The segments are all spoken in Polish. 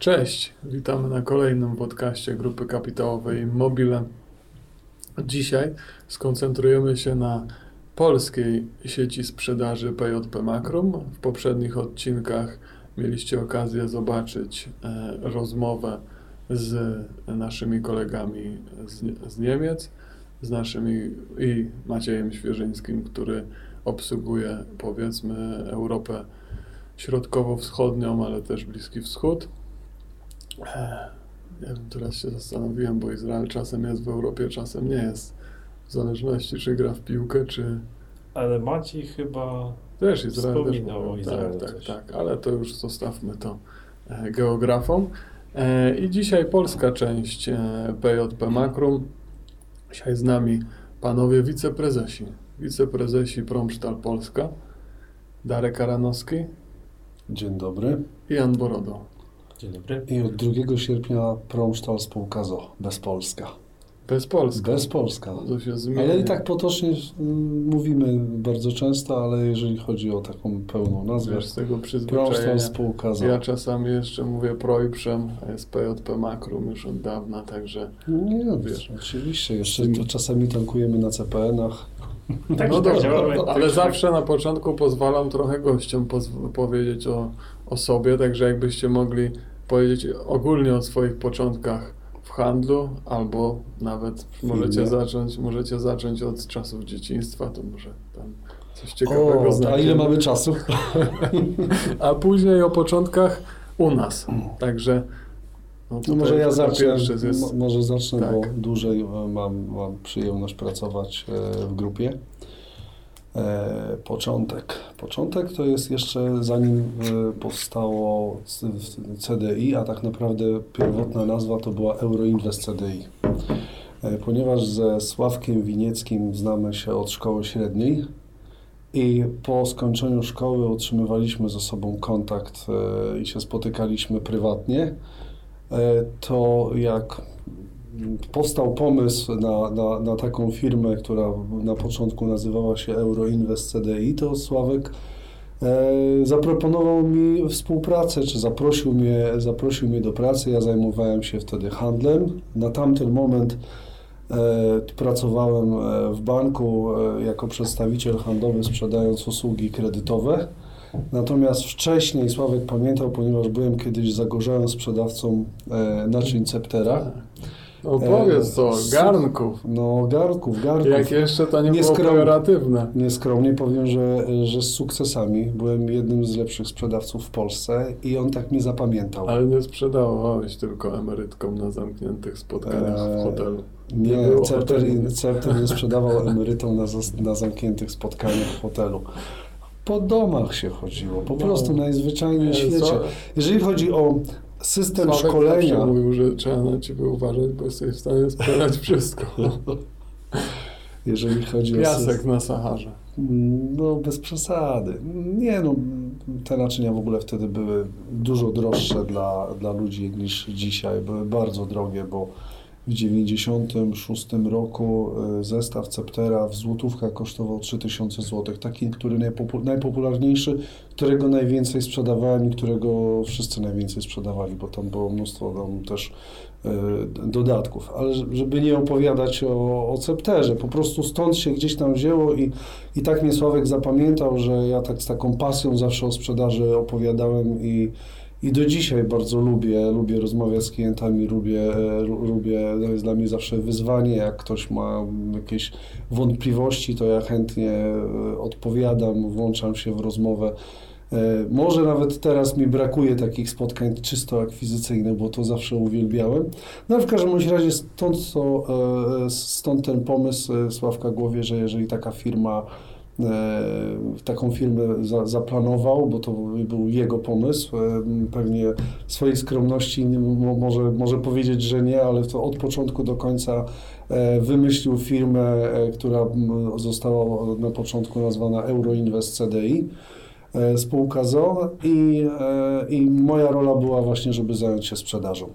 Cześć, witamy na kolejnym podcaście Grupy Kapitałowej Mobile. Dzisiaj skoncentrujemy się na polskiej sieci sprzedaży PJP Makrum. W poprzednich odcinkach mieliście okazję zobaczyć e, rozmowę z naszymi kolegami z, z Niemiec, z naszymi i Maciejem Świeżyńskim, który obsługuje powiedzmy Europę środkowo-wschodnią, ale też Bliski Wschód. Ja wiem, teraz się zastanowiłem, bo Izrael czasem jest w Europie, czasem nie jest. W zależności, czy gra w piłkę, czy. Ale Maciej chyba Też Izrael też wspominał o tak, Izraelu tak, coś. tak, ale to już zostawmy to e, geografom. E, I dzisiaj polska część e, PJP Makrum. Dzisiaj z nami panowie wiceprezesi. Wiceprezesi Promsztal Polska, Darek Aranowski Dzień dobry. i Jan Borodo. Dzień dobry. I od 2 sierpnia Promsztal spółka ZO, bez Polska. Bez Polska. Bez Polska. To się zmienia. Ale i tak potocznie mm, mówimy bardzo często, ale jeżeli chodzi o taką pełną nazwę, Wiesz, z tego przyzwyczajenia. spółka ZO. Ja czasami jeszcze mówię Projprzem, a jest PJP Makrum już od dawna, także Nie, Wiesz. oczywiście. Jeszcze to czasami tankujemy na CPN-ach. Tak, no że tak działamy. ale tak, zawsze na początku pozwalam trochę gościom pozw- powiedzieć o, o sobie, także jakbyście mogli powiedzieć ogólnie o swoich początkach w handlu, albo nawet możecie zacząć, możecie zacząć od czasów dzieciństwa, to może tam coś ciekawego O, a znajdziemy. ile mamy czasu? A później o początkach u nas, także no No może ja zacznę, pierwszy jest, mo- może zacznę, tak. bo dłużej e, mam, mam przyjemność pracować e, w grupie. E, Początek. Początek to jest jeszcze zanim powstało CDI, a tak naprawdę pierwotna nazwa to była Euroinvest CDI. E, Ponieważ ze Sławkiem Winieckim znamy się od szkoły średniej i po skończeniu szkoły utrzymywaliśmy ze sobą kontakt e, i się spotykaliśmy prywatnie, to jak powstał pomysł na, na, na taką firmę, która na początku nazywała się Euroinvest CDI, to Sławek e, zaproponował mi współpracę, czy zaprosił mnie, zaprosił mnie do pracy. Ja zajmowałem się wtedy handlem. Na tamten moment e, pracowałem e, w banku e, jako przedstawiciel handlowy, sprzedając usługi kredytowe. Natomiast wcześniej Sławek pamiętał, ponieważ byłem kiedyś zagorzałym sprzedawcą e, naczyń Ceptera. no powiedz co, E, garnków, No, garnków, garnków. jak jeszcze to nie było Nieskromnie. pejoratywne. Nieskromnie powiem, że, że z sukcesami. Byłem jednym z lepszych sprzedawców w Polsce i on tak mnie zapamiętał. Ale nie sprzedawałeś tylko emerytkom na zamkniętych spotkaniach w Eee, hotelu. Nie, było Cepter, nie sprzedawał emerytom na, na zamkniętych spotkaniach w hotelu. Po domach się chodziło, po No. prostu najzwyczajniej w świecie. Jeżeli chodzi o system Sławek szkolenia, mówił, że trzeba na ciebie uważać, bo jesteś w stanie sprzedać wszystko. jeżeli chodzi o Piasek system, na Saharze. No, bez przesady. Nie no, te naczynia w ogóle wtedy były dużo droższe dla, dla ludzi niż dzisiaj. Były bardzo drogie, bo w 96 roku y, zestaw Ceptera w złotówkach kosztował 3000 zł. Taki, który najpopu- najpopularniejszy, którego najwięcej sprzedawałem i którego wszyscy najwięcej sprzedawali, bo tam było mnóstwo tam też y, dodatków. Ale żeby nie opowiadać o, o Cepterze, po prostu stąd się gdzieś tam wzięło i, i tak mnie Sławek zapamiętał, że ja tak z taką pasją zawsze o sprzedaży opowiadałem i, i do dzisiaj bardzo lubię, lubię rozmawiać z klientami, lubię, e, lu- lubię, to jest dla mnie zawsze wyzwanie, jak ktoś ma jakieś wątpliwości, to ja chętnie e, odpowiadam, włączam się w rozmowę. E, Może nawet teraz mi brakuje takich spotkań czysto akwizycyjnych, bo to zawsze uwielbiałem. No w każdym razie stąd, stąd ten pomysł Sławka Głowie, że jeżeli taka firma taką firmę za, zaplanował, bo to był jego pomysł. e, Pewnie w swojej skromności nie, mo- może, może powiedzieć, że nie, ale to od początku do końca e, wymyślił firmę, e, która została na początku nazwana Euroinvest CDI. e, spółka ZO i, e, i moja rola była właśnie, żeby zająć się sprzedażą.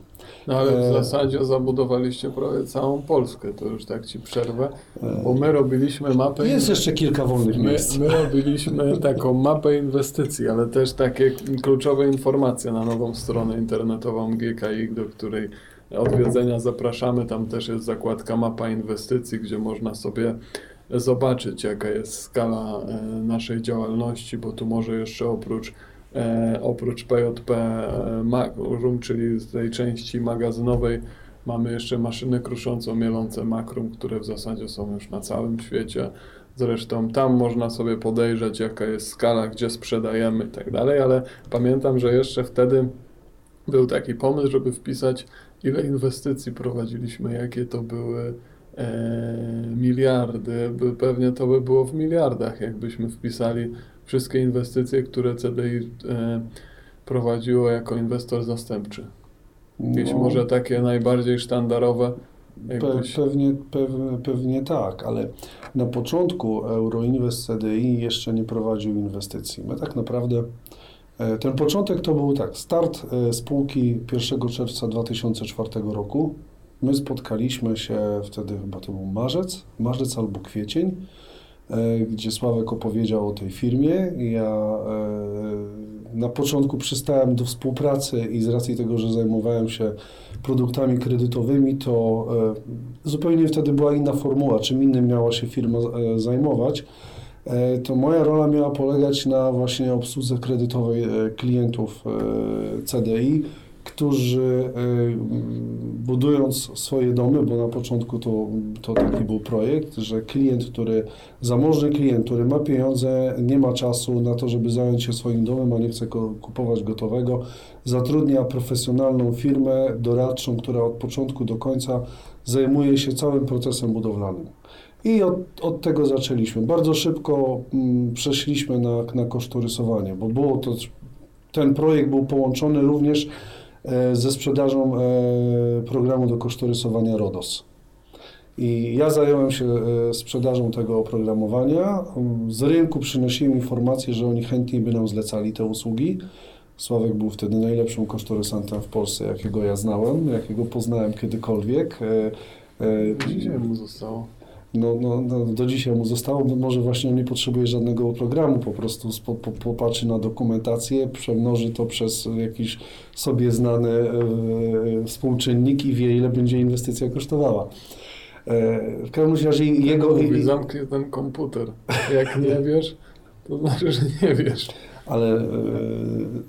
No ale w E, zasadzie zabudowaliście prawie całą Polskę, to już tak ci przerwę, E, bo my robiliśmy mapę... Jest jeszcze kilka wolnych My, miejsc. my robiliśmy taką mapę inwestycji, ale też takie kluczowe informacje na nową stronę internetową GKI, do której odwiedzenia zapraszamy. Tam też jest zakładka mapa inwestycji, gdzie można sobie zobaczyć, jaka jest skala e, naszej działalności, bo tu może jeszcze oprócz e, oprócz PJP e, Makrum, czyli z tej części magazynowej, mamy jeszcze maszyny krusząco mielące Makrum, które w zasadzie są już na całym świecie. Zresztą tam można sobie podejrzeć, jaka jest skala, gdzie sprzedajemy i tak dalej, ale pamiętam, że jeszcze wtedy był taki pomysł, żeby wpisać, ile inwestycji prowadziliśmy, jakie to były e, miliardy. Pewnie to by było w miliardach, jakbyśmy wpisali wszystkie inwestycje, które CDI e, prowadziło jako inwestor zastępczy. Jakieś No, może takie najbardziej sztandarowe. Pe, Jakbyś... pewnie, pewnie, pewnie tak, ale na początku Euroinvest CDI jeszcze nie prowadził inwestycji. My tak naprawdę, e, ten początek to był tak, start e, spółki 1 czerwca 2004 roku. My spotkaliśmy się wtedy, chyba to był marzec, marzec albo kwiecień, gdzie Sławek opowiedział o tej firmie. Ja e, na początku przystałem do współpracy i z racji tego, że zajmowałem się produktami kredytowymi, to e, zupełnie wtedy była inna formuła, czym innym miała się firma e, zajmować. E, To moja rola miała polegać na właśnie obsłudze kredytowej e, klientów e, CDI, którzy e, budując swoje domy, bo na początku to, to taki był projekt, że klient, który, zamożny klient, który ma pieniądze, nie ma czasu na to, żeby zająć się swoim domem, a nie chce kupować gotowego, zatrudnia profesjonalną firmę doradczą, która od początku do końca zajmuje się całym procesem budowlanym. I od, od tego zaczęliśmy. Bardzo szybko mm, przeszliśmy na, na kosztorysowanie, bo było to, ten projekt był połączony również ze sprzedażą e, programu do kosztorysowania RODOS. I ja zająłem się e, sprzedażą tego oprogramowania. Mm, Z rynku przynosiłem informacje, że oni chętniej by nam zlecali te usługi. Sławek był wtedy najlepszym kosztorysantem w Polsce, jakiego ja znałem, jakiego poznałem kiedykolwiek. E, e, Dzisiaj mu zostało. No, no, no, do dzisiaj mu zostało, bo może właśnie nie potrzebuje żadnego programu, po prostu popatrzy na dokumentację, przemnoży to przez jakiś sobie znany e, współczynnik i wie, ile będzie inwestycja kosztowała. E, w każdym razie jego... Mówi, zamknij ten komputer. Jak nie wiesz, to znaczy, że nie wiesz. Ale e,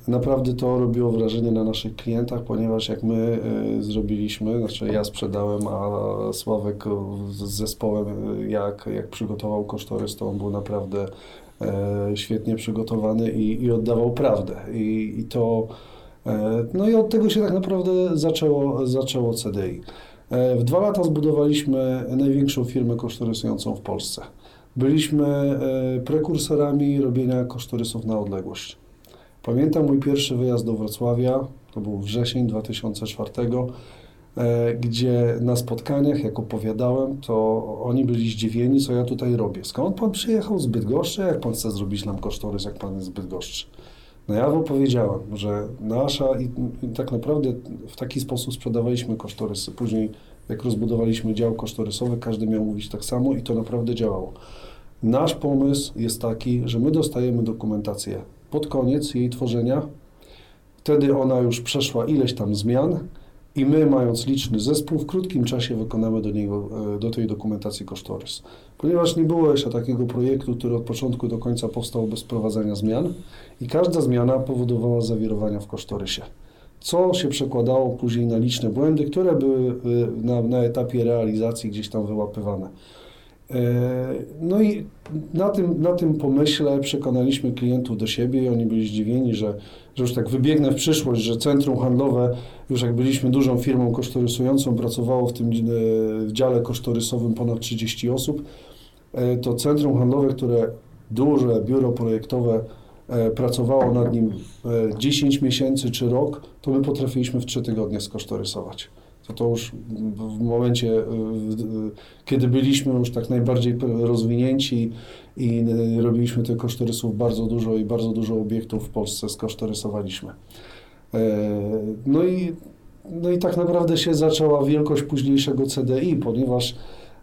naprawdę to robiło wrażenie na naszych klientach, ponieważ jak my e, zrobiliśmy, znaczy ja sprzedałem, a Sławek z zespołem, jak, jak przygotował kosztorys, to on był naprawdę e, świetnie przygotowany i, i oddawał prawdę. I, i to, no i od tego się tak naprawdę zaczęło, zaczęło CDI. W dwa lata zbudowaliśmy największą firmę kosztorysującą w Polsce. Byliśmy e, prekursorami robienia kosztorysów na odległość. Pamiętam mój pierwszy wyjazd do Wrocławia, to był wrzesień 2004, e, gdzie na spotkaniach, jak opowiadałem, to oni byli zdziwieni, co ja tutaj robię. Skąd pan przyjechał z Bydgoszczy? Jak pan chce zrobić nam kosztorys, jak pan jest z Bydgoszczy? No ja opowiedziałem, że nasza i, i tak naprawdę w taki sposób sprzedawaliśmy kosztorysy. Później jak rozbudowaliśmy dział kosztorysowy, każdy miał mówić tak samo i to naprawdę działało. Nasz pomysł jest taki, że my dostajemy dokumentację pod koniec jej tworzenia. Wtedy ona już przeszła ileś tam zmian i my, mając liczny zespół, w krótkim czasie wykonamy do, niego, e, do tej dokumentacji kosztorys. Ponieważ nie było jeszcze takiego projektu, który od początku do końca powstał bez wprowadzania zmian i każda zmiana powodowała zawirowania w kosztorysie co się przekładało później na liczne błędy, które były y, na, na etapie realizacji gdzieś tam wyłapywane. E, No i na tym, na tym pomyśle przekonaliśmy klientów do siebie i oni byli zdziwieni, że, że już tak wybiegnę w przyszłość, że centrum handlowe, już jak byliśmy dużą firmą kosztorysującą, pracowało w tym e, w dziale kosztorysowym ponad 30 osób, E, to centrum handlowe, które duże biuro projektowe pracowało nad nim e, 10 miesięcy czy rok, to my potrafiliśmy w 3 tygodnie skosztorysować. To to już w momencie, y, kiedy byliśmy już tak najbardziej rozwinięci i robiliśmy tych kosztorysów bardzo dużo i bardzo dużo obiektów w Polsce skosztorysowaliśmy. E, No i, no i tak naprawdę się zaczęła wielkość późniejszego CDI, ponieważ e,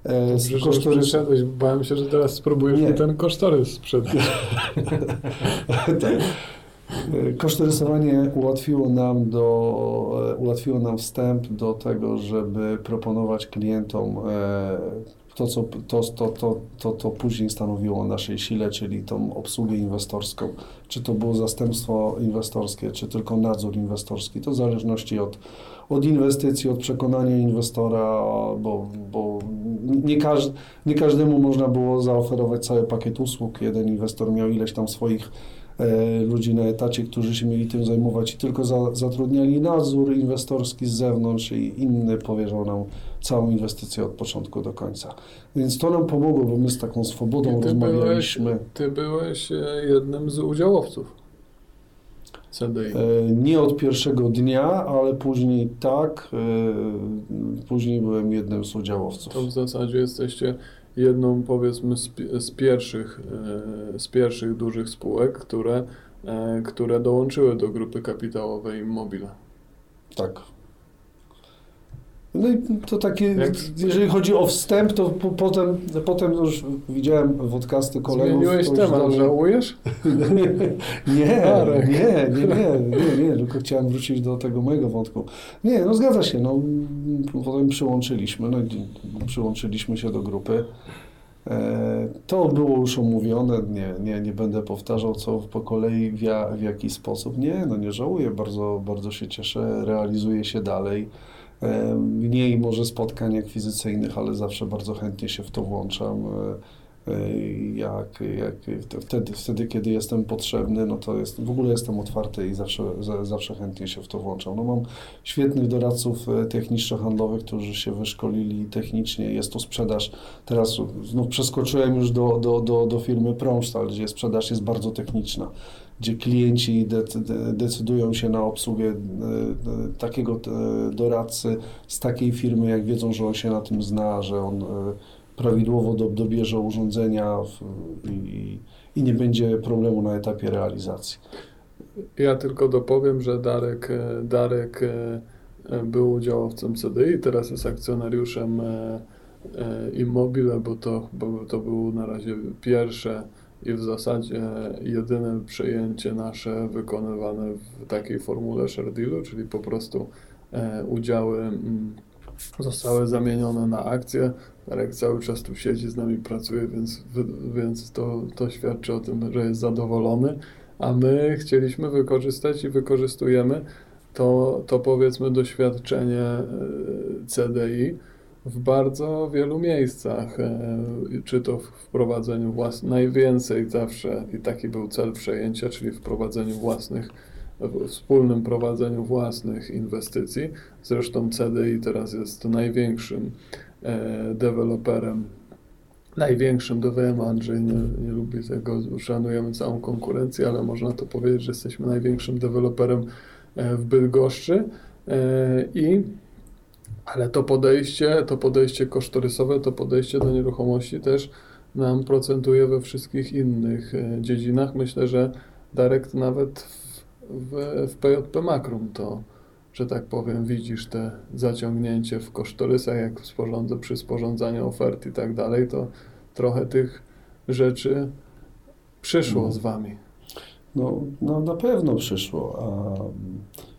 z Dobrze, że kosztorys... przyszedłeś, bałem się, że teraz spróbujesz Nie. mi ten kosztorys sprzedać. tak. E, Kosztorysowanie ułatwiło nam, do, e, ułatwiło nam wstęp do tego, żeby proponować klientom e, to, co, to, to, to, to, to później stanowiło o naszej sile, czyli tą obsługę inwestorską. Czy to było zastępstwo inwestorskie, czy tylko nadzór inwestorski. To w zależności od, od inwestycji, od przekonania inwestora, bo, bo nie, nie każdemu można było zaoferować cały pakiet usług. Jeden inwestor miał ileś tam swoich e, ludzi na etacie, którzy się mieli tym zajmować i tylko za, zatrudniali nadzór inwestorski z zewnątrz i inny powierzał nam całą inwestycję od początku do końca. Więc to nam pomogło, bo my z taką swobodą ty rozmawialiśmy. Ty byłeś e, jednym z udziałowców CDI. E, Nie od pierwszego dnia, ale później tak. e, Później byłem jednym z udziałowców. To w zasadzie jesteście jedną, powiedzmy, z, pi- z, pierwszych, e, z pierwszych dużych spółek, które, które dołączyły do grupy kapitałowej Immobile. Tak. No i to takie, jeżeli chodzi o wstęp, to po, potem, potem już widziałem podcasty kolegów. Zmieniłeś temat, dalej- żałujesz? Nie, nie, nie, nie, nie, nie, tylko chciałem wrócić do tego mojego wątku. Nie, no zgadza się, no potem przyłączyliśmy, no przyłączyliśmy się do grupy. E, To było już omówione, nie, nie, nie będę powtarzał co po kolei, w, ja, w jaki sposób. Nie, no nie żałuję, bardzo, bardzo się cieszę, realizuję się dalej. E, Mniej może spotkań akwizycyjnych, ale zawsze bardzo chętnie się w to włączam. E, Jak, jak to wtedy, wtedy, kiedy jestem potrzebny, no to jest, w ogóle jestem otwarty i zawsze, za- zawsze chętnie się w to włączam. No mam świetnych doradców e, techniczno-handlowych, którzy się wyszkolili technicznie, jest to sprzedaż. Teraz znów przeskoczyłem już do, do, do, do firmy Promstal, gdzie sprzedaż jest bardzo techniczna, gdzie klienci de- de- decydują się na obsługę e, e, takiego e, doradcy z takiej firmy, jak wiedzą, że on się na tym zna, że on prawidłowo do, dobierze urządzenia i, nie będzie problemu na etapie realizacji. Ja tylko dopowiem, że Darek, Darek był udziałowcem CDI, teraz jest akcjonariuszem Immobile, bo to, bo to było na razie pierwsze i w zasadzie jedyne przejęcie nasze wykonywane w takiej formule share dealu, czyli po prostu e, udziały mm, zostały zamienione na akcje. Darek cały czas tu siedzi, z nami pracuje, więc, więc to, to świadczy o tym, że jest zadowolony a my chcieliśmy wykorzystać i wykorzystujemy to, to powiedzmy doświadczenie e, CDI w bardzo wielu miejscach, e, czy to w wprowadzeniu własnych, najwięcej zawsze i taki był cel przejęcia, czyli wprowadzeniu własnych, w wspólnym prowadzeniu własnych inwestycji. Zresztą CDI teraz jest największym e, deweloperem największym do wiem, Andrzej nie, nie lubi tego, szanujemy całą konkurencję, ale można to powiedzieć, że jesteśmy największym deweloperem e, w Bydgoszczy i ale to podejście, to podejście kosztorysowe, to podejście do nieruchomości też nam procentuje we wszystkich innych e, dziedzinach. Myślę, że Darek nawet w, w, w PJP Makrum to, że tak powiem, widzisz te zaciągnięcie w kosztorysach, jak w sporządze, przy sporządzaniu ofert i tak dalej, to trochę tych rzeczy przyszło z wami. No, no na pewno przyszło. A,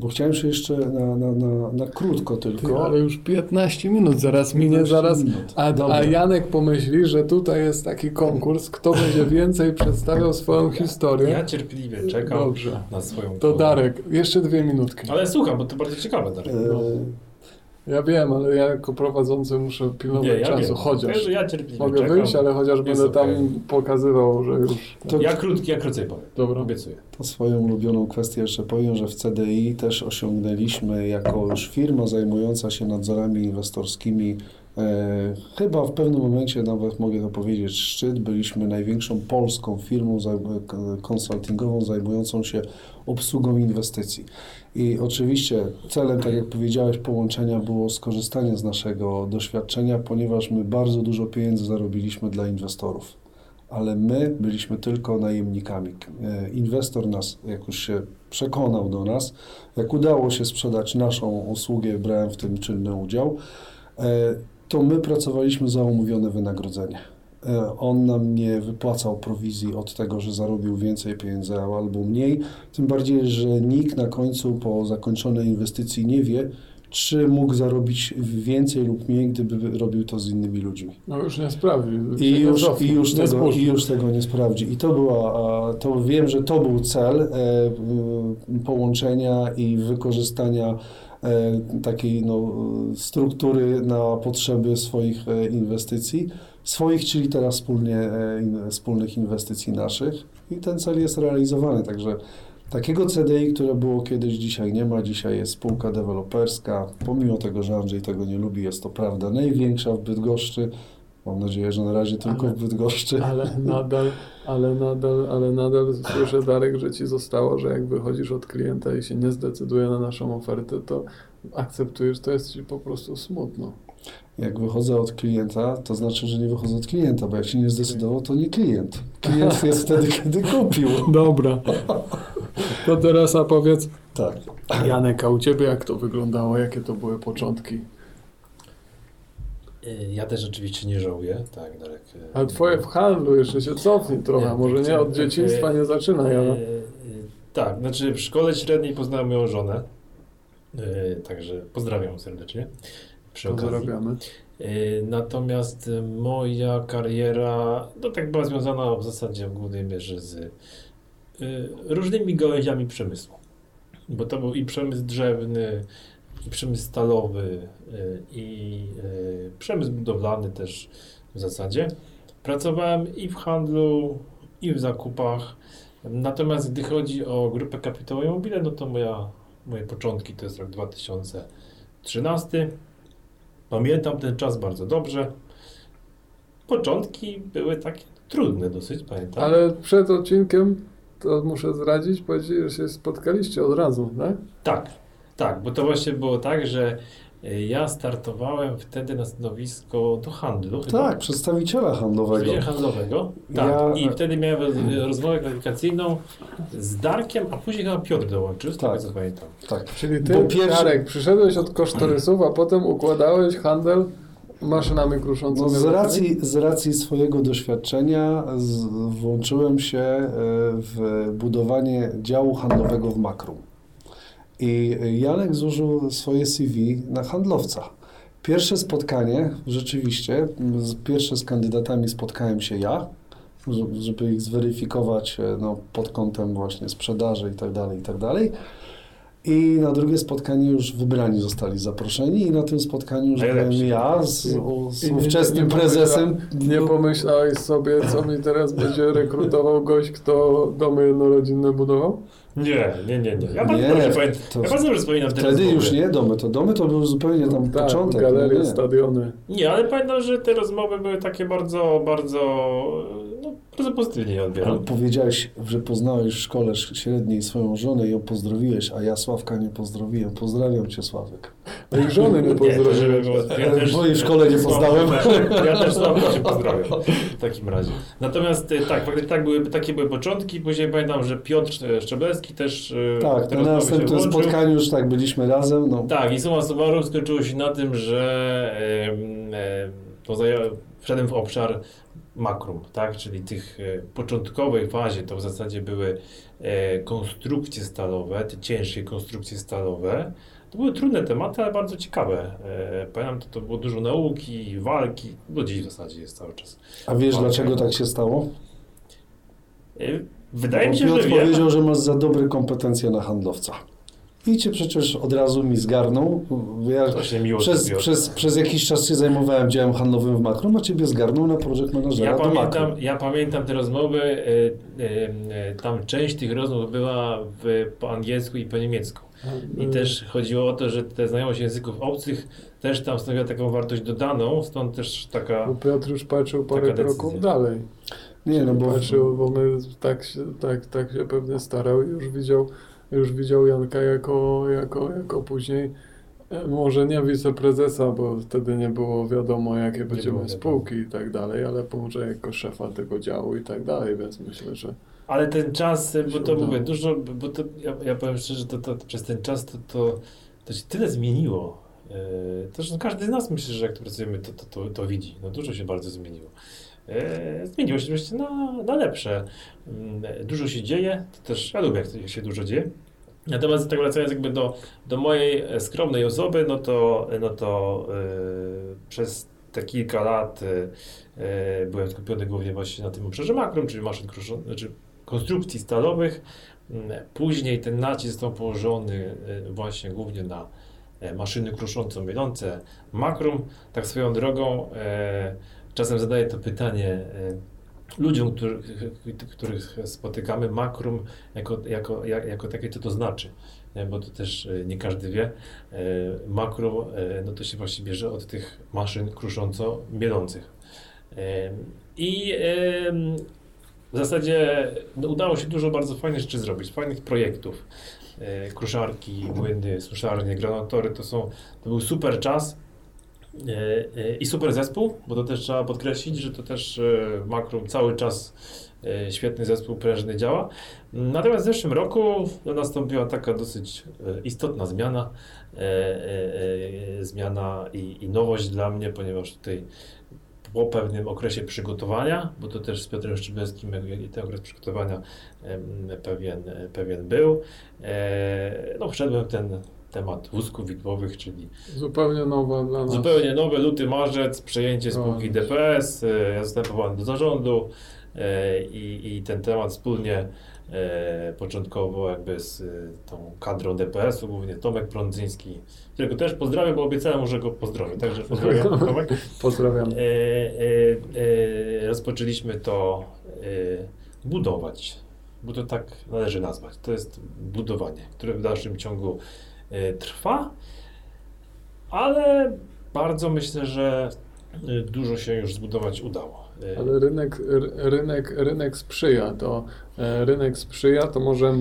bo chciałem się jeszcze na, na, na, na krótko Ty, tylko. ale już 15 minut zaraz minie, 15 zaraz. minut. A, Dobra. a Janek pomyśli, że tutaj jest taki konkurs, kto będzie więcej przedstawiał swoją historię. Ja cierpliwie czekam Dobrze. na swoją To. Darek, jeszcze dwie minutki. Ale słucham, bo to bardzo ciekawe, Darek. E, No. Ja wiem, ale ja jako prowadzący muszę pilnować Nie, ja czasu, wiem. chociaż ja mogę czekam. wyjść, ale chociaż będę tam okej. pokazywał, że już... To- Ja krótki, ja krócej powiem. Dobra. Obiecuję. To swoją ulubioną kwestię jeszcze powiem, że w CDI też osiągnęliśmy jako już firma zajmująca się nadzorami inwestorskimi chyba w pewnym momencie, nawet mogę to powiedzieć, szczyt, byliśmy największą polską firmą konsultingową zajmującą się obsługą inwestycji. I oczywiście celem, tak jak powiedziałeś, połączenia było skorzystanie z naszego doświadczenia, ponieważ my bardzo dużo pieniędzy zarobiliśmy dla inwestorów. Ale my byliśmy tylko najemnikami. E, Inwestor nas, jak już się przekonał do nas, jak udało się sprzedać naszą usługę, brałem w tym czynny udział, e, to my pracowaliśmy za umówione wynagrodzenie. E, On nam nie wypłacał prowizji od tego, że zarobił więcej pieniędzy albo mniej, tym bardziej, że nikt na końcu po zakończonej inwestycji nie wie, czy mógł zarobić więcej lub mniej, gdyby robił to z innymi ludźmi. No już nie sprawi. I już, i, już nie tego. I już tego nie sprawdzi. I to była, to wiem, że to był cel e, połączenia i wykorzystania takiej no, struktury na potrzeby swoich e, inwestycji. Swoich, czyli teraz wspólnie, e, wspólnych inwestycji naszych. I ten cel jest realizowany. Także takiego CDI, które było kiedyś, dzisiaj nie ma. Dzisiaj jest spółka deweloperska. Pomimo tego, że Andrzej tego nie lubi, jest to prawda największa w Bydgoszczy. Mam nadzieję, że na razie tylko Ale- w Bydgoszczy. Ale nadal, ale nadal, ale nadal słyszę, Darek, że ci zostało, że jak wychodzisz od klienta i się nie zdecyduje na naszą ofertę, to akceptujesz, to jest ci po prostu smutno. Jak wychodzę od klienta, to znaczy, że nie wychodzę od klienta, bo jak się nie zdecydował, to nie klient. Klient jest wtedy, kiedy kupił. Dobra. To teraz a powiedz, Tak. Janek, a u ciebie jak to wyglądało? Jakie to były początki? Y, Ja też oczywiście nie żałuję, tak, Darek. y, A twoje w handlu jeszcze się cofnij trochę, Nie, może nie od dzieciństwa nie zaczyna, y, y, Tak, znaczy w szkole średniej poznałem moją żonę, y, także pozdrawiam serdecznie. Przy okazji. Pozdrawiamy. Y, Natomiast y, moja kariera, no tak była związana w zasadzie w głównej mierze z y, różnymi gałęziami przemysłu. Bo to był i przemysł drzewny, przemysł stalowy, y, i y, przemysł budowlany też w zasadzie. Pracowałem i w handlu, i w zakupach. Natomiast gdy chodzi o grupę kapitałową i mobile, no to moja, moje początki to jest rok 2013. Pamiętam ten czas bardzo dobrze. Początki były takie trudne dosyć, pamiętam. Ale przed odcinkiem, to muszę zdradzić, powiedzieli, że się spotkaliście od razu, tak? Tak, tak, bo to właśnie było tak, że y, ja startowałem wtedy na stanowisko do handlu. chyba. Tak, przedstawiciela handlowego. Przedstawiciela handlowego. Tak. Ja- I wtedy miałem roz- rozmowę kwalifikacyjną z Darkiem, a później chyba Piotr dołączył, z tego Tak. co pamiętam. Tak. Czyli ty, Bo pierwszy- Jarek, przyszedłeś od kosztorysów, a potem układałeś handel maszynami kruszącymi. No, z, racji, z racji swojego doświadczenia z, włączyłem się e, w budowanie działu handlowego w Makrum. I Janek zużył swoje CV na handlowca. Pierwsze spotkanie, rzeczywiście, z, pierwsze z kandydatami spotkałem się ja, żeby- ich zweryfikować e, no, pod kątem właśnie sprzedaży i tak dalej, i tak dalej. I na drugie spotkanie już wybrani zostali zaproszeni i na tym spotkaniu już byłem ja z, z ówczesnym nie prezesem. Nie pomyślałeś sobie, co mi teraz będzie rekrutował gość, kto domy jednorodzinne budował? Nie, nie, nie, nie. Ja bardzo Nie, dobrze pamiętam. to- Ja bardzo dobrze wspominam te Wtedy już nie domy, to domy to był zupełnie tam tak, początek. galerie, no nie. stadiony. Nie, ale pamiętam, że te rozmowy były takie bardzo, bardzo, no, bardzo pozytywnie je Ale odbieram. powiedziałeś, że poznałeś w szkole średniej swoją żonę i ją pozdrowiłeś, a ja Sławka nie pozdrowiłem. Pozdrawiam cię, Sławek. A ich żony nie pozdrowiłeś. było- Ale w mojej szkole nie poznałem. Ja też Sławka się pozdrawiam w takim razie. Natomiast e, tak, faktycznie tak były, takie były początki. Później pamiętam, że Piotr e, Szczebelski też e, Tak, na następnym spotkaniu już tak byliśmy razem. No. Tak, i summa summarum skończyło się na tym, że em, em, to zaję- wszedłem w obszar makrum, tak? czyli tych e, początkowej fazie to w zasadzie były e, konstrukcje stalowe, te ciężkie konstrukcje stalowe. To były trudne tematy, ale bardzo ciekawe. E, Pamiętam, to, to było dużo nauki, walki, do dziś w zasadzie jest cały czas. A wiesz, Okej. dlaczego tak się stało? Wydaje Bo mi się, Piotr że wiem. powiedział, że masz za dobre kompetencje na handlowca. I cię przecież od razu mi zgarnął. Ja To się miło przez, zrobiło. przez, przez jakiś czas się zajmowałem działem handlowym w Makro, a ciebie zgarnął na project managera Ja do Makro. pamiętam, ja pamiętam te rozmowy, y, y, y, tam część tych rozmów była w, po angielsku i po niemiecku. I Mm. też chodziło o to, że te znajomość języków obcych też tam stanowiła taką wartość dodaną, stąd też taka... Bo Piotr już patrzył parę kroków dalej. Nie, no bo Patrzył, bo my tak się, tak, tak się pewnie starał i już widział, już widział Janka jako, jako, jako później e, może nie wiceprezesa, bo wtedy nie było wiadomo jakie będziemy spółki i tak dalej, ale może jako szefa tego działu i tak dalej, więc myślę, że Ale ten czas, bo Się to udało. mówię, dużo, bo to, ja, ja powiem szczerze, to, to, przez ten czas to, to, to się tyle zmieniło. Yy, Zresztą każdy z nas myślę, że jak tu pracujemy, to, to, to, to widzi. No dużo się bardzo zmieniło. Yy, Zmieniło się oczywiście na, na lepsze. Yy, Dużo się dzieje, to też ja lubię, jak się dużo dzieje. Natomiast tak wracając jakby do, do mojej e, skromnej osoby, no to, no to yy, przez te kilka lat yy, yy, byłem skupiony głównie właśnie na tym obszarze makrom, czyli maszyn kruszonych, znaczy konstrukcji stalowych. Mm, Później ten nacisk został położony yy, właśnie głównie na e, maszyny krusząco-mielące makrum. Tak swoją drogą e, czasem zadaję to pytanie e, ludziom, których, których spotykamy, makrum jako, jako, jak- jako takie, co to znaczy. Bo to też e, nie każdy wie. E, Makrum, no to się właśnie bierze od tych maszyn krusząco-mielących. E, I w zasadzie no, udało się dużo bardzo fajnych rzeczy zrobić, fajnych projektów. Kruszarki, młyny, suszarnie, granatory to są, to był super czas i super zespół, bo to też trzeba podkreślić, że to też e, Makrum cały czas e, świetny zespół prężny działa. Natomiast w zeszłym roku no, nastąpiła taka dosyć e, istotna zmiana, e, e, e, zmiana i, i nowość dla mnie, ponieważ tutaj po pewnym okresie przygotowania, bo to też z Piotrem Szczybelskim ten okres przygotowania pewien, pewien był, e, no wszedłem w ten temat wózków widłowych, czyli zupełnie nowa dla nas. zupełnie nowy luty, marzec, przejęcie spółki. DPS, e, ja zostałem powołany do zarządu e, i, i ten temat wspólnie e, początkowo jakby z tą kadrą DPS-u, głównie Tomek Prądzyński, którego też pozdrawiam, bo obiecałem, że go pozdrowię, także pozdrawiam Tomek. Pozdrawiam. Rozpoczęliśmy to budować, bo to tak należy nazwać. To jest budowanie, które w dalszym ciągu trwa, ale bardzo myślę, że e, dużo się już zbudować udało. E, Ale rynek, ry- rynek, rynek sprzyja, to e, rynek sprzyja, to może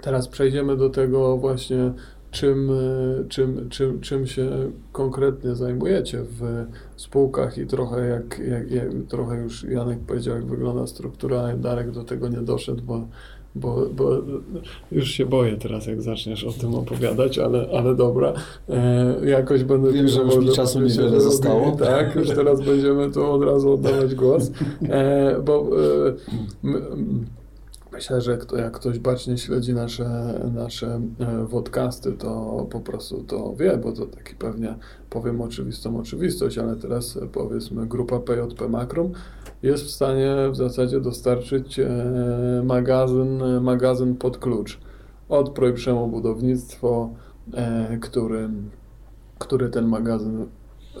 teraz przejdziemy do tego właśnie, czym, e, czym, czym, czym się konkretnie zajmujecie w spółkach i trochę jak, jak, jak trochę już Janek powiedział, jak wygląda struktura, Darek do tego nie doszedł, bo, bo, bo już się boję teraz, jak zaczniesz o tym opowiadać, ale, ale dobra, e, jakoś będę... Wiem, że już mi czasu niewiele zostało. Tak, już teraz będziemy tu od razu oddawać głos, e, bo e, m, m, myślę, że kto, jak ktoś bacznie śledzi nasze, nasze e, podcasty, to po prostu to wie, bo to taki pewnie, powiem oczywistą oczywistość, ale teraz e, powiedzmy grupa PJP Makrum jest w stanie w zasadzie dostarczyć e, magazyn, magazyn pod klucz. Od Projprzemu Budownictwo, e, który, który ten magazyn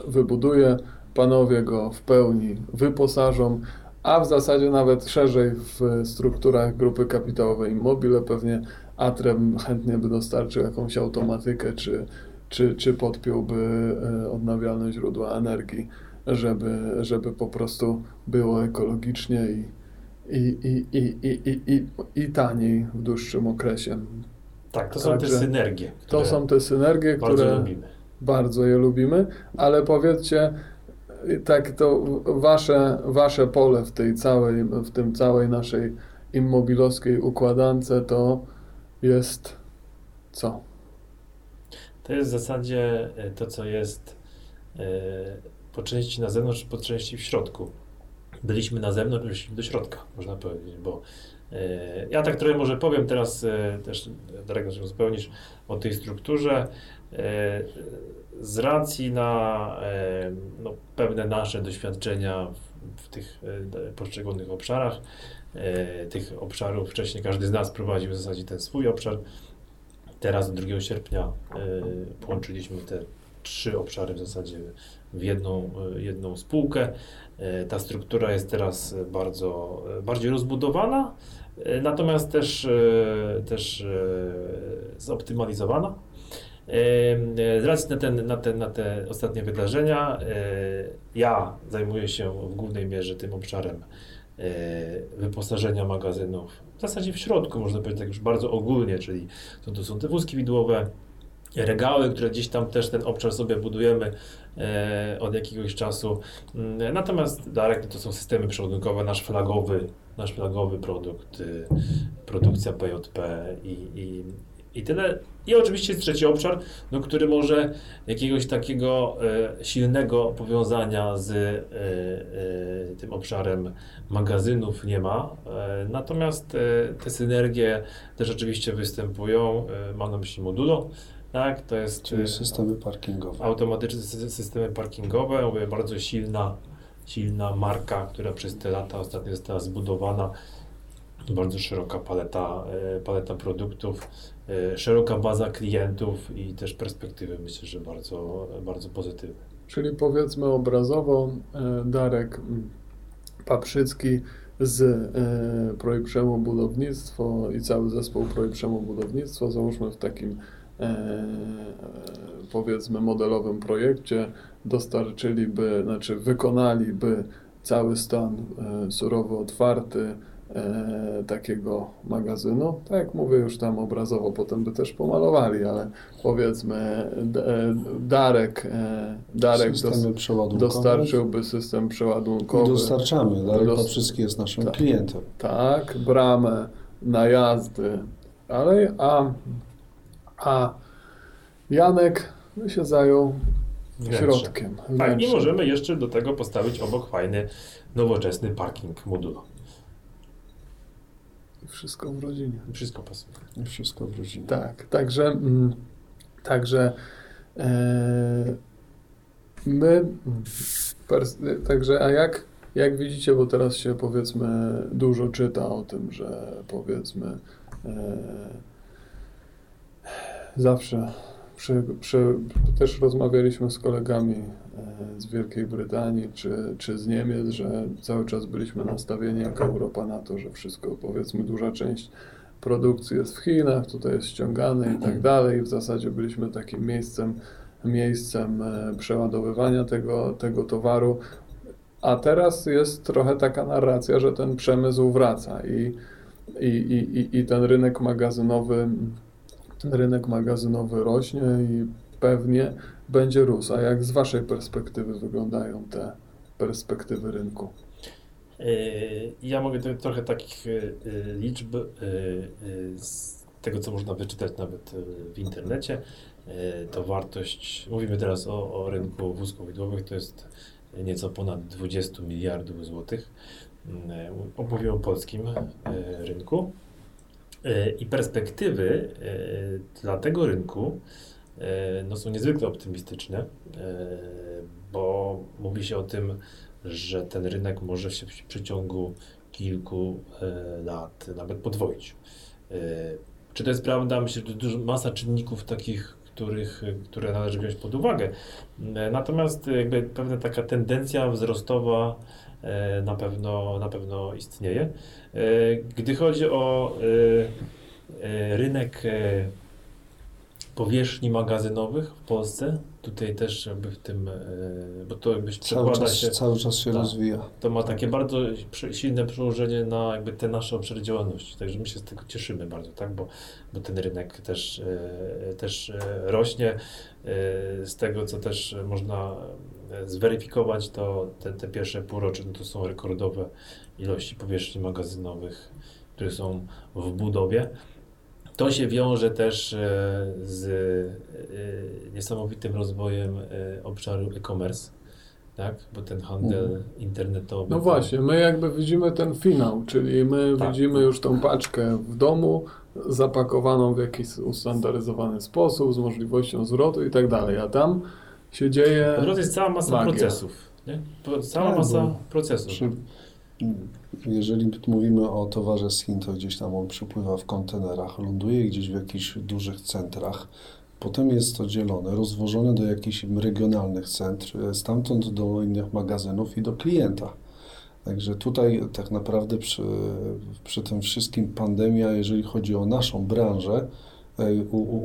wybuduje, panowie go w pełni wyposażą, a w zasadzie nawet szerzej w strukturach grupy kapitałowej Immobile pewnie Atrem chętnie by dostarczył jakąś automatykę, czy, czy, czy podpiąłby e, odnawialne źródła energii, żeby, żeby po prostu było ekologicznie i, i, i, i, i, i, i, i taniej w dłuższym okresie. tak, to są te Także synergie, To są te synergie, bardzo które lubimy. bardzo je lubimy, ale powiedzcie, tak to wasze, wasze pole w tej całej, w tym całej naszej immobilowskiej układance to jest co? To jest w zasadzie e, to, co jest e, po części na zewnątrz, po części w środku. Byliśmy na zewnątrz, weszliśmy do środka, można powiedzieć, bo e, ja tak trochę może powiem teraz e, też, Darek, może uzupełnisz o tej strukturze. E, z racji na e, no, pewne nasze doświadczenia w, w tych e, poszczególnych obszarach, e, tych obszarów wcześniej każdy z nas prowadził w zasadzie ten swój obszar, Teraz 2 sierpnia połączyliśmy te trzy obszary w zasadzie w jedną, y, jedną spółkę. Y, Ta struktura jest teraz bardzo y, bardziej rozbudowana, natomiast też, też zoptymalizowana. Z racji na, ten, na, te, na te ostatnie wydarzenia, ja zajmuję się w głównej mierze tym obszarem wyposażenia magazynów. W zasadzie w środku, można powiedzieć tak już bardzo ogólnie, czyli to, to są te wózki widłowe, regały, które gdzieś tam też ten obszar sobie budujemy e, od jakiegoś czasu. Mm, Natomiast Darek to są systemy przeładunkowe, nasz flagowy, nasz flagowy produkt, y, produkcja PJP i, i, i tyle. I oczywiście jest trzeci obszar, no, który może jakiegoś takiego e, silnego powiązania z e, tym obszarem magazynów nie ma. Natomiast te synergie też oczywiście występują. Mam na myśli modulo, tak? To jest Czyli e, systemy parkingowe. automatyczne sy- systemy parkingowe, mówię, bardzo silna, silna marka, która przez te lata ostatnio została zbudowana. Bardzo szeroka paleta, e, paleta produktów, e, szeroka baza klientów i też perspektywy myślę, że bardzo, bardzo pozytywne. Czyli powiedzmy obrazowo Darek Paprzycki z e, Budownictwo i cały zespół Projekt Przemu Budownictwo, załóżmy w takim powiedzmy modelowym projekcie, dostarczyliby, znaczy wykonaliby cały stan e, surowo otwarty e, takiego magazynu. Tak jak mówię już tam obrazowo, potem by też pomalowali, ale powiedzmy e, Darek, e, Darek dos, dostarczyłby system I przeładunkowy. dostarczamy. Darek Dos- Paprzycki jest naszym Tak. klientem. Tak, bramę, najazdy, ale a, a Janek się zajął Wnętrze. środkiem. Tak, i możemy jeszcze do tego postawić obok fajny, nowoczesny parking modulo. Wszystko w rodzinie. Wszystko pasuje. Wszystko w rodzinie. Tak, także, mm, także e, my, pers- także, a jak, jak widzicie, bo teraz się powiedzmy dużo czyta o tym, że powiedzmy e, zawsze przy, przy, też rozmawialiśmy z kolegami e, z Wielkiej Brytanii czy, czy z Niemiec, że cały czas byliśmy nastawieni jako Europa na to, że wszystko powiedzmy duża część produkcji jest w Chinach, tutaj jest ściągany i tak dalej. W zasadzie byliśmy takim miejscem, miejscem e, przeładowywania tego, tego towaru. A teraz jest trochę taka narracja, że ten przemysł wraca i, i, i- i ten rynek magazynowy, ten rynek magazynowy rośnie i pewnie będzie rósł. A jak z Waszej perspektywy wyglądają te perspektywy rynku? Yy, Ja mogę to, trochę takich yy, liczb yy, yy, z tego, co można wyczytać nawet w internecie. To wartość, mówimy teraz o, o rynku wózków widłowych, to jest nieco ponad 20 miliardów złotych. Opowiem o polskim rynku. I perspektywy yy, dla tego rynku yy, no, są niezwykle optymistyczne, yy, bo mówi się o tym, że ten rynek może się w przeciągu kilku e, lat nawet podwoić. E, czy to jest prawda? Myślę, że dużo, masa czynników takich, których, e, które należy wziąć pod uwagę. E, Natomiast e, jakby pewna taka tendencja wzrostowa e, na pewno, na pewno istnieje. E, Gdy chodzi o e, e, rynek powierzchni magazynowych w Polsce, tutaj też jakby w tym, bo to jakby Cały przekłada czas, się cały czas się Tak. rozwija. to ma takie bardzo silne przełożenie na jakby te nasze obszary działalności. Także my się z tego cieszymy bardzo, tak? bo, bo ten rynek też, też rośnie. Z tego, co też można zweryfikować, to te, te pierwsze półrocze no to są rekordowe ilości powierzchni magazynowych, które są w budowie. To się wiąże też e, z e, niesamowitym rozwojem e, obszaru e-commerce, tak? Bo ten handel Mhm. internetowy. No właśnie, my jakby widzimy ten finał, czyli my Tak. widzimy już tą paczkę w domu, zapakowaną w jakiś ustandaryzowany sposób, z możliwością zwrotu i tak dalej, a tam się dzieje... Po drodze jest cała masa Magia. procesów. Nie? Cała Tak, masa procesów. Przy, jeżeli mówimy o towarze z Chin, to gdzieś tam on przypływa w kontenerach, ląduje gdzieś w jakichś dużych centrach. Potem jest to dzielone, rozwożone do jakichś regionalnych centr, stamtąd do innych magazynów i do klienta. Także tutaj tak naprawdę przy, przy tym wszystkim pandemia, jeżeli chodzi o naszą branżę, e,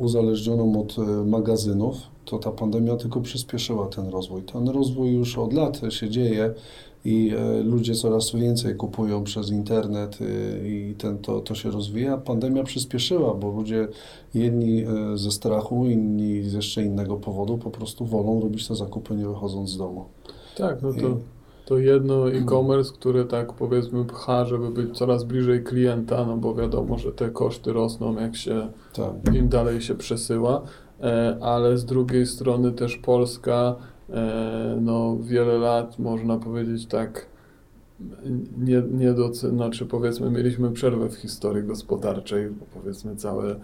uzależnioną od e, magazynów, to ta pandemia tylko przyspieszyła ten rozwój. Ten rozwój już od lat się dzieje i e, ludzie coraz więcej kupują przez internet e, i ten, to, to się rozwija. Pandemia przyspieszyła, bo ludzie jedni e, ze strachu, inni z jeszcze innego powodu po prostu wolą robić te zakupy nie wychodząc z domu. Tak, no to, I- to jedno e-commerce, które tak powiedzmy pcha, żeby być coraz bliżej klienta, no bo wiadomo, że te koszty rosną, jak się Tak. im dalej się przesyła, ale z drugiej strony też Polska, no wiele lat można powiedzieć tak, nie, nie doce- znaczy powiedzmy mieliśmy przerwę w historii gospodarczej, powiedzmy całe e,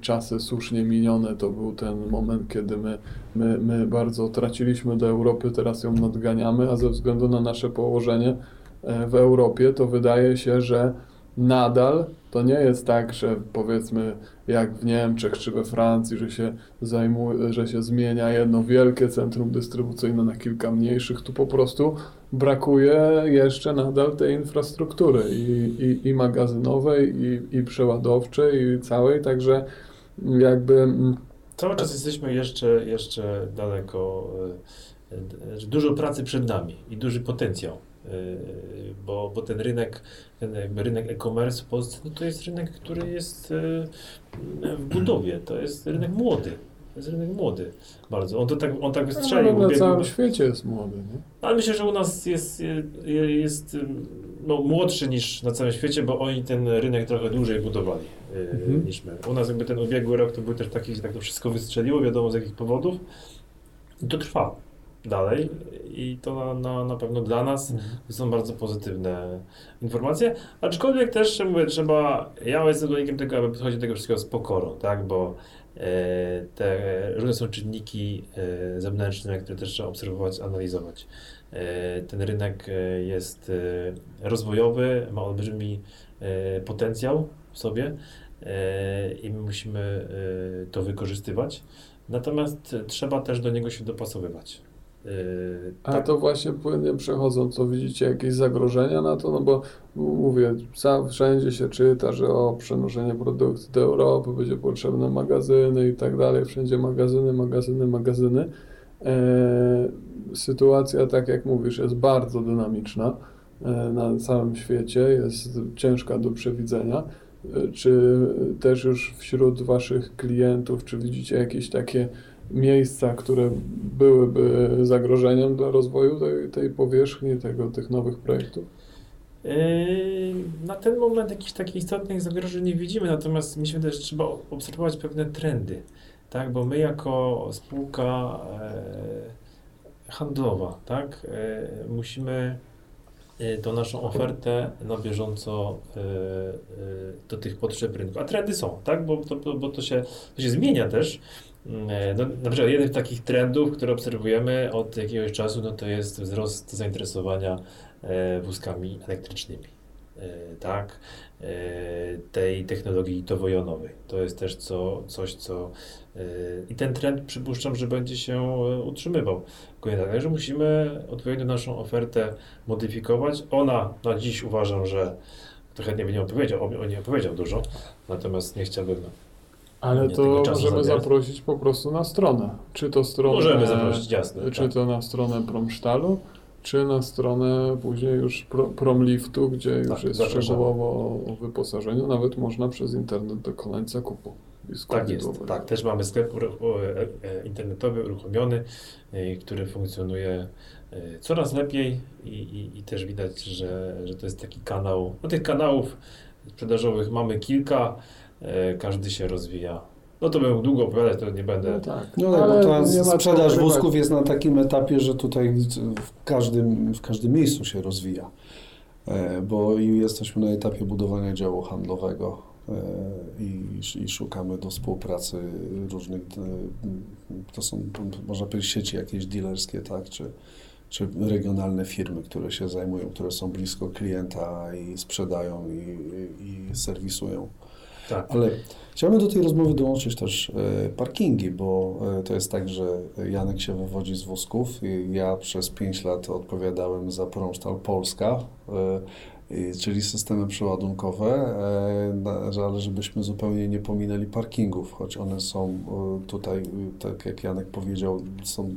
czasy słusznie minione to był ten moment, kiedy my, my, my bardzo traciliśmy do Europy, teraz ją nadganiamy, a ze względu na nasze położenie e, w Europie to wydaje się, że nadal to nie jest tak, że powiedzmy jak w Niemczech czy we Francji, że się zajmuje, że się zmienia jedno wielkie centrum dystrybucyjne na kilka mniejszych. Tu po prostu brakuje jeszcze nadal tej infrastruktury i, i, i magazynowej, i, i przeładowczej, i całej, także jakby mm, Cały czas jesteśmy jeszcze, jeszcze daleko, e, e, dużo pracy przed nami i duży potencjał, bo, bo ten rynek, ten rynek e-commerce w Polsce, no to jest rynek, który jest e, w budowie, to jest rynek młody. To jest rynek młody bardzo. On to tak, on tak wystrzelił. no, na ubiegł- całym świecie jest młody. Nie? ale myślę, że u nas jest, jest, ym, no, młodszy niż na całym świecie, bo oni ten rynek trochę dłużej budowali Mhm. niż my. U nas jakby ten ubiegły rok to był też taki, że tak to wszystko wystrzeliło, wiadomo z jakich powodów. I to trwa dalej i to na, na, na pewno dla nas to są bardzo pozytywne informacje, aczkolwiek też mówię, trzeba, ja jestem zwolennikiem tego, aby podchodzić do tego wszystkiego z pokorą, tak, bo e, te różne są czynniki e, zewnętrzne, które też trzeba obserwować, analizować. E, ten rynek e, jest e, rozwojowy, ma olbrzymi e, potencjał w sobie i my musimy to wykorzystywać. Natomiast trzeba też do niego się dopasowywać. E, A tak, to właśnie płynnie przechodząc, to widzicie jakieś zagrożenia na to? No bo mówię, wszędzie się czyta, że o przenoszenie produkcji do Europy, będzie potrzebne magazyny i tak dalej, wszędzie magazyny, magazyny, magazyny. E, sytuacja, tak jak mówisz, jest bardzo dynamiczna e, na całym świecie, jest ciężka do przewidzenia. E, Czy też już wśród Waszych klientów, czy widzicie jakieś takie miejsca, które byłyby zagrożeniem dla rozwoju tej, tej powierzchni, tego, tych nowych projektów? Yy, Na ten moment jakichś takich istotnych zagrożeń nie widzimy, natomiast myślę też, że trzeba obserwować pewne trendy, tak? Bo my jako spółka e, handlowa, tak? E, musimy e, tą naszą ofertę na bieżąco do tych potrzeb rynku. A trendy są, tak? Bo to, bo to, się, to się zmienia też. E, No, na przykład jeden z takich trendów, które obserwujemy od jakiegoś czasu, no to jest wzrost zainteresowania e, wózkami elektrycznymi. E, tak, tej technologii towojonowej. To jest też co, coś, co i ten trend przypuszczam, że będzie się utrzymywał. Także musimy odpowiednio naszą ofertę modyfikować. Ona na dziś uważam, że to chętnie by nie opowiedział, o, nie opowiedział dużo, natomiast nie chciałbym Ale to możemy zaprosić po prostu na stronę. Czy to stronę, Możemy zaprosić, jasne. czy tak. to na stronę Promsztalu, czy na stronę później już pro, Promliftu, gdzie już Tak, jest zapraszamy. szczegółowo o wyposażeniu. Nawet można przez internet dokonać zakupu. Tak jest, tak. Też mamy sklep e, e, internetowy uruchomiony, e, który funkcjonuje coraz lepiej i, i, i też widać, że, że to jest taki kanał. No tych kanałów sprzedażowych mamy kilka, każdy się rozwija. No to bym długo opowiadać, to nie będę. No tak. No Ale bo ta sprzedaż wózków jest na takim etapie, że tutaj w każdym, w każdym miejscu się rozwija. E, Bo i jesteśmy na etapie budowania działu handlowego e, i, i szukamy do współpracy różnych, e, to są, można powiedzieć, sieci jakieś dealerskie, tak, czy, czy regionalne firmy, które się zajmują, które są blisko klienta i sprzedają i, i, i serwisują. Tak. Ale chciałbym do tej rozmowy dołączyć też e, parkingi, bo e, to jest tak, że Janek się wywodzi z wózków ja przez 5 lat odpowiadałem za Promstal Polska, e, czyli systemy przeładunkowe, ale żebyśmy zupełnie nie pominęli parkingów, choć one są tutaj, tak jak Janek powiedział, są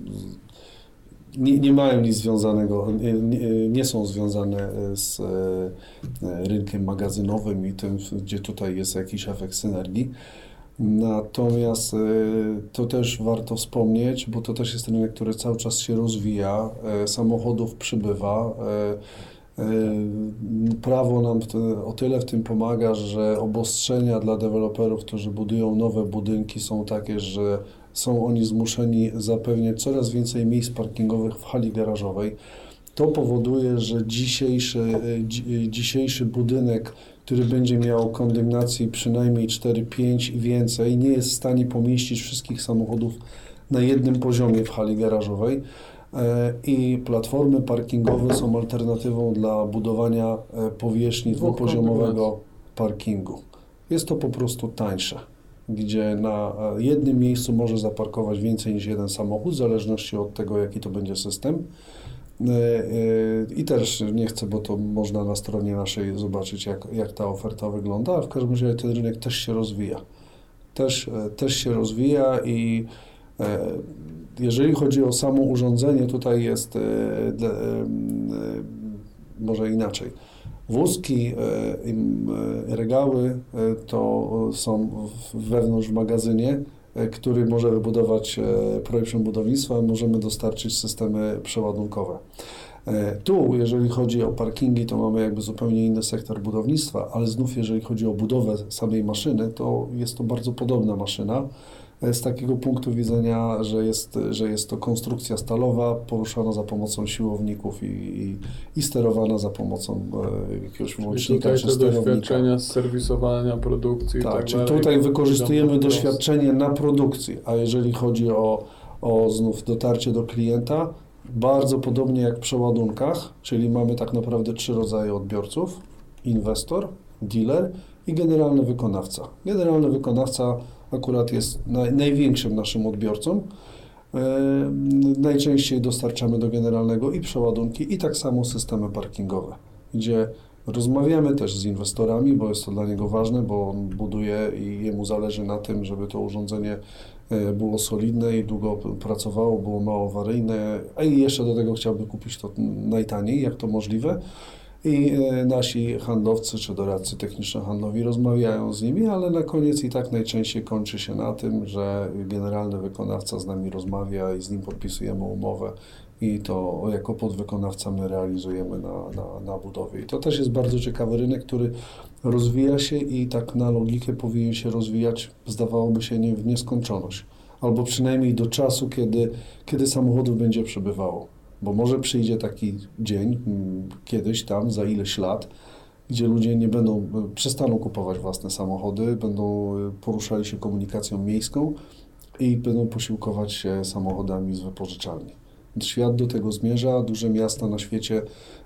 nie, nie mają nic związanego, nie, nie, są związane z e, rynkiem magazynowym i tym, gdzie tutaj jest jakiś efekt synergii. Natomiast e, to też warto wspomnieć, bo to też jest rynek, który cały czas się rozwija, e, samochodów przybywa. e, e, Prawo nam o tyle w tym pomaga, że obostrzenia dla deweloperów, którzy budują nowe budynki są takie, że są oni zmuszeni zapewniać coraz więcej miejsc parkingowych w hali garażowej. To powoduje, że dzisiejszy, e, dzi- dzisiejszy budynek, który będzie miał kondygnacji przynajmniej 4-5 i więcej, nie jest w stanie pomieścić wszystkich samochodów na jednym poziomie w hali garażowej. E, I platformy parkingowe są alternatywą dla budowania e, powierzchni dwupoziomowego parkingu. Jest to po prostu tańsze, gdzie na jednym miejscu może zaparkować więcej niż jeden samochód, w zależności od tego, jaki to będzie system. E, e, I też nie chcę, bo to można na stronie naszej zobaczyć, jak, jak ta oferta wygląda, w każdym razie ten rynek też się rozwija. Też, e, też się rozwija i jeżeli chodzi o samo urządzenie, tutaj jest może inaczej. Wózki, e, im, e, regały e, to są wewnątrz w magazynie, który może wybudować projekt budownictwa, możemy dostarczyć systemy przeładunkowe. Tu, jeżeli chodzi o parkingi, to mamy jakby zupełnie inny sektor budownictwa, ale znów, jeżeli chodzi o budowę samej maszyny, to jest to bardzo podobna maszyna. Z takiego punktu widzenia, że jest, że jest to konstrukcja stalowa, poruszana za pomocą siłowników i, i, i sterowana za pomocą e, jakiegoś I łącznika tutaj czy te sterownika. doświadczenia z serwisowania produkcji i Tak, tak czyli dalej. tutaj wykorzystujemy doświadczenie na produkcji, a jeżeli chodzi o, o znów dotarcie do klienta, bardzo podobnie jak w przeładunkach, czyli mamy tak naprawdę trzy rodzaje odbiorców: inwestor, dealer i generalny wykonawca. Generalny wykonawca akurat jest naj, największym naszym odbiorcą. E, najczęściej dostarczamy do generalnego i przeładunki, i tak samo systemy parkingowe, gdzie rozmawiamy też z inwestorami, bo jest to dla niego ważne, bo on buduje i jemu zależy na tym, żeby to urządzenie e, było solidne i długo pracowało, było mało awaryjne, a i jeszcze do tego chciałby kupić to najtaniej, jak to możliwe. I e, nasi handlowcy czy doradcy techniczno-handlowi rozmawiają z nimi, ale na koniec i tak najczęściej kończy się na tym, że generalny wykonawca z nami rozmawia i z nim podpisujemy umowę i to jako podwykonawca my realizujemy na, na, na budowie. I to też jest bardzo ciekawy rynek, który rozwija się i tak na logikę powinien się rozwijać, zdawałoby się, nie, w nieskończoność. Albo przynajmniej do czasu, kiedy, kiedy samochodów będzie przybywało. Bo może przyjdzie taki dzień, mm, kiedyś tam, za ileś lat, gdzie ludzie nie będą, e, przestaną kupować własne samochody, będą e, poruszali się komunikacją miejską i będą posiłkować się samochodami z wypożyczalni. Świat do tego zmierza, duże miasta na świecie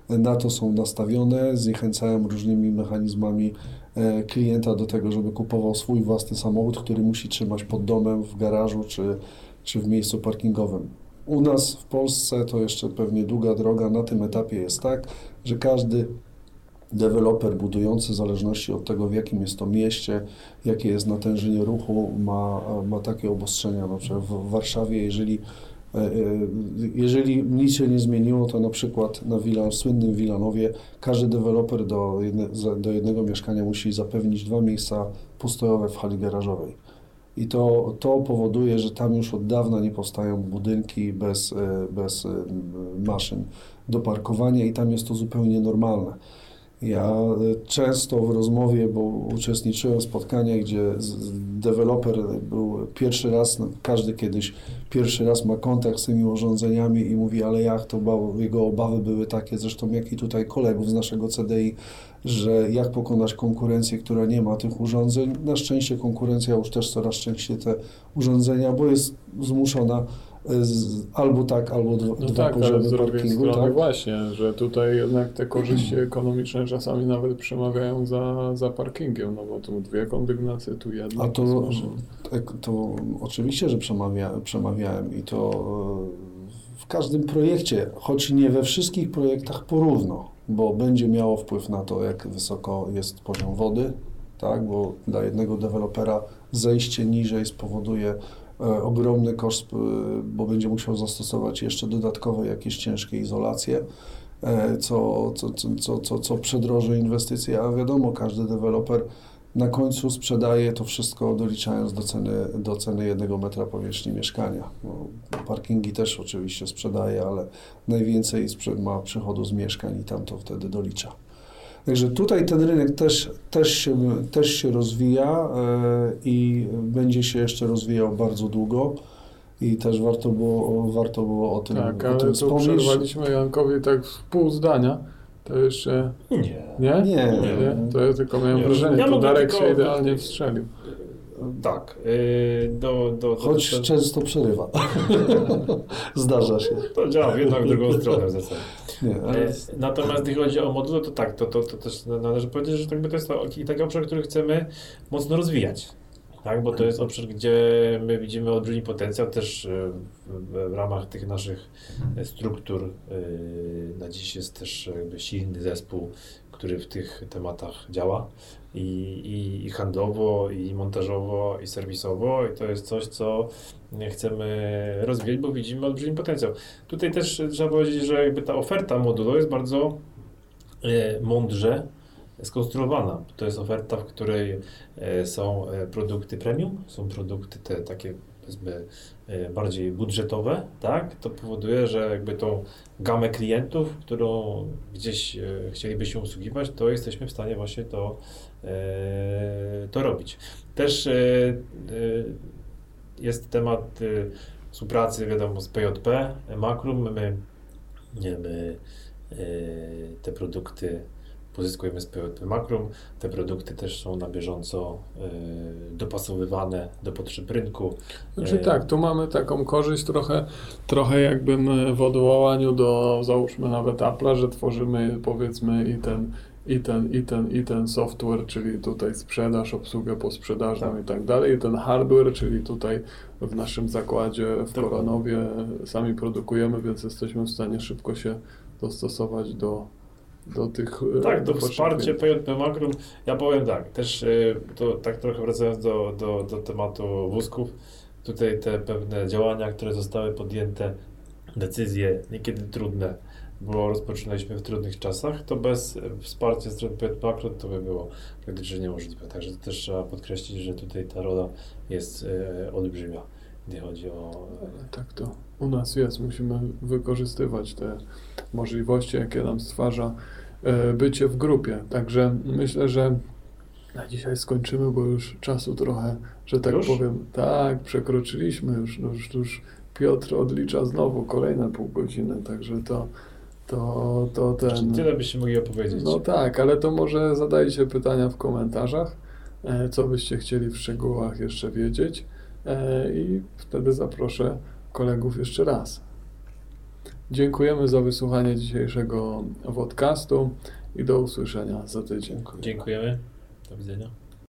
na to są nastawione, zniechęcają różnymi mechanizmami e, klienta do tego, żeby kupował swój własny samochód, który musi trzymać pod domem, w garażu czy, czy w miejscu parkingowym. U nas w Polsce to jeszcze pewnie długa droga. Na tym etapie jest tak, że każdy deweloper budujący, w zależności od tego, w jakim jest to mieście, jakie jest natężenie ruchu, ma, ma takie obostrzenia. Na przykład w Warszawie, jeżeli, e, e, jeżeli nic się nie zmieniło, to na przykład na Wilan, słynnym Wilanowie każdy deweloper do, jedne, do jednego mieszkania musi zapewnić dwa miejsca postojowe w hali garażowej. I to, to powoduje, że tam już od dawna nie powstają budynki bez, e, bez e, maszyn do parkowania i tam jest to zupełnie normalne. Ja e, często w rozmowie, bo uczestniczyłem w spotkaniach, gdzie deweloper był pierwszy raz, no, każdy kiedyś pierwszy raz ma kontakt z tymi urządzeniami i mówi, ale jak to, jego obawy były takie, zresztą jak i tutaj kolegów z naszego CDI, że jak pokonać konkurencję, która nie ma tych urządzeń. Na szczęście konkurencja już też coraz częściej te urządzenia, bo jest zmuszona z, albo tak, albo dwa, No dwa tak, ale poziomy z drugiej parkingu, strony tak? właśnie, że tutaj jednak te korzyści ekonomiczne czasami nawet przemawiają za, za parkingiem, no bo tu dwie kondygnacje, tu jedna. A to, tak, to oczywiście, że przemawia, przemawiałem i to e, w każdym projekcie, choć nie we wszystkich projektach porówno, bo będzie miało wpływ na to, jak wysoko jest poziom wody, tak, bo dla jednego dewelopera zejście niżej spowoduje ogromny koszt, e, bo będzie musiał zastosować jeszcze dodatkowe jakieś ciężkie izolacje, e, co, co, co, co, co, przedroży inwestycje, a wiadomo, każdy deweloper na końcu sprzedaje to wszystko doliczając do ceny, do ceny jednego metra powierzchni mieszkania. No, parkingi też oczywiście sprzedaje, ale najwięcej ma przychodu z mieszkań i tam to wtedy dolicza. Także tutaj ten rynek też, też, się, też się rozwija e, i będzie się jeszcze rozwijał bardzo długo i też warto było, warto było o tym, Tak, o ale tym tu wspomnieć. przerwaliśmy Jankowi tak w pół zdania, to jeszcze... Nie. Nie? Nie. nie? To ja tylko miałem Nie. wrażenie, Ja to Darek tylko- się idealnie wstrzelił. Tak. Yy, do, do, do, Choć do, często przerywa. Zdarza się. to działa w jedną, w drugą stronę w zasadzie. Nie, ale E, Natomiast jeśli chodzi o moduły, to tak, to, to, to też należy powiedzieć, że jakby to jest to, taki obszar, który chcemy mocno rozwijać. Tak, bo to jest obszar, gdzie my widzimy olbrzymi potencjał też e, w, ramach tych naszych e, struktur. e, Na dziś jest też jakby silny zespół, który w tych tematach działa i, i, i handlowo, i montażowo, i serwisowo i to jest coś, co chcemy rozwijać, bo widzimy olbrzymi potencjał. Tutaj też trzeba powiedzieć, że jakby ta oferta modulo jest bardzo e, mądrze skonstruowana. To jest oferta, w której e, są e, produkty premium, są produkty te takie powiedzmy e, bardziej budżetowe, tak? To powoduje, że jakby tą gamę klientów, którą gdzieś e, chcielibyśmy usługiwać, to jesteśmy w stanie właśnie to, e, to robić. Też jest temat współpracy, wiadomo, z PJP, Makrum. My, my te produkty pozyskujemy z PJP Makrum. Te produkty też są na bieżąco e, dopasowywane do potrzeb rynku. Znaczy E, tak, tu mamy taką korzyść trochę, trochę jakbym w odwołaniu do, załóżmy nawet Apple'a, że tworzymy powiedzmy i ten, i ten, i ten, i ten software, czyli tutaj sprzedaż, obsługę posprzedażną Tak. i tak dalej, i ten hardware, czyli tutaj w naszym zakładzie w Dokładnie. Koranowie sami produkujemy, więc jesteśmy w stanie szybko się dostosować do, do tych e, Tak, do klientów. PJP Makrum. Ja powiem tak, też y, to tak trochę wracając do, do, do tematu wózków, tutaj te pewne działania, które zostały podjęte, decyzje niekiedy trudne, bo rozpoczynaliśmy w trudnych czasach, to bez e, wsparcia strony Makrum to by było praktycznie niemożliwe. Także to też trzeba podkreślić, że tutaj ta rola jest e, olbrzymia, gdy chodzi o Tak to u nas jest. Musimy wykorzystywać te możliwości, jakie nam stwarza e, bycie w grupie. Także myślę, że na dzisiaj skończymy, bo już czasu trochę, że tak Już? powiem, tak, przekroczyliśmy już, no już, już Piotr odlicza znowu kolejne pół godziny, także to, to, to ten... tyle byście mogli opowiedzieć. No tak, ale to może zadajcie pytania w komentarzach, e, co byście chcieli w szczegółach jeszcze wiedzieć e, i wtedy zaproszę kolegów jeszcze raz. Dziękujemy za wysłuchanie dzisiejszego podcastu i do usłyszenia za tydzień. Dziękujemy. Do widzenia.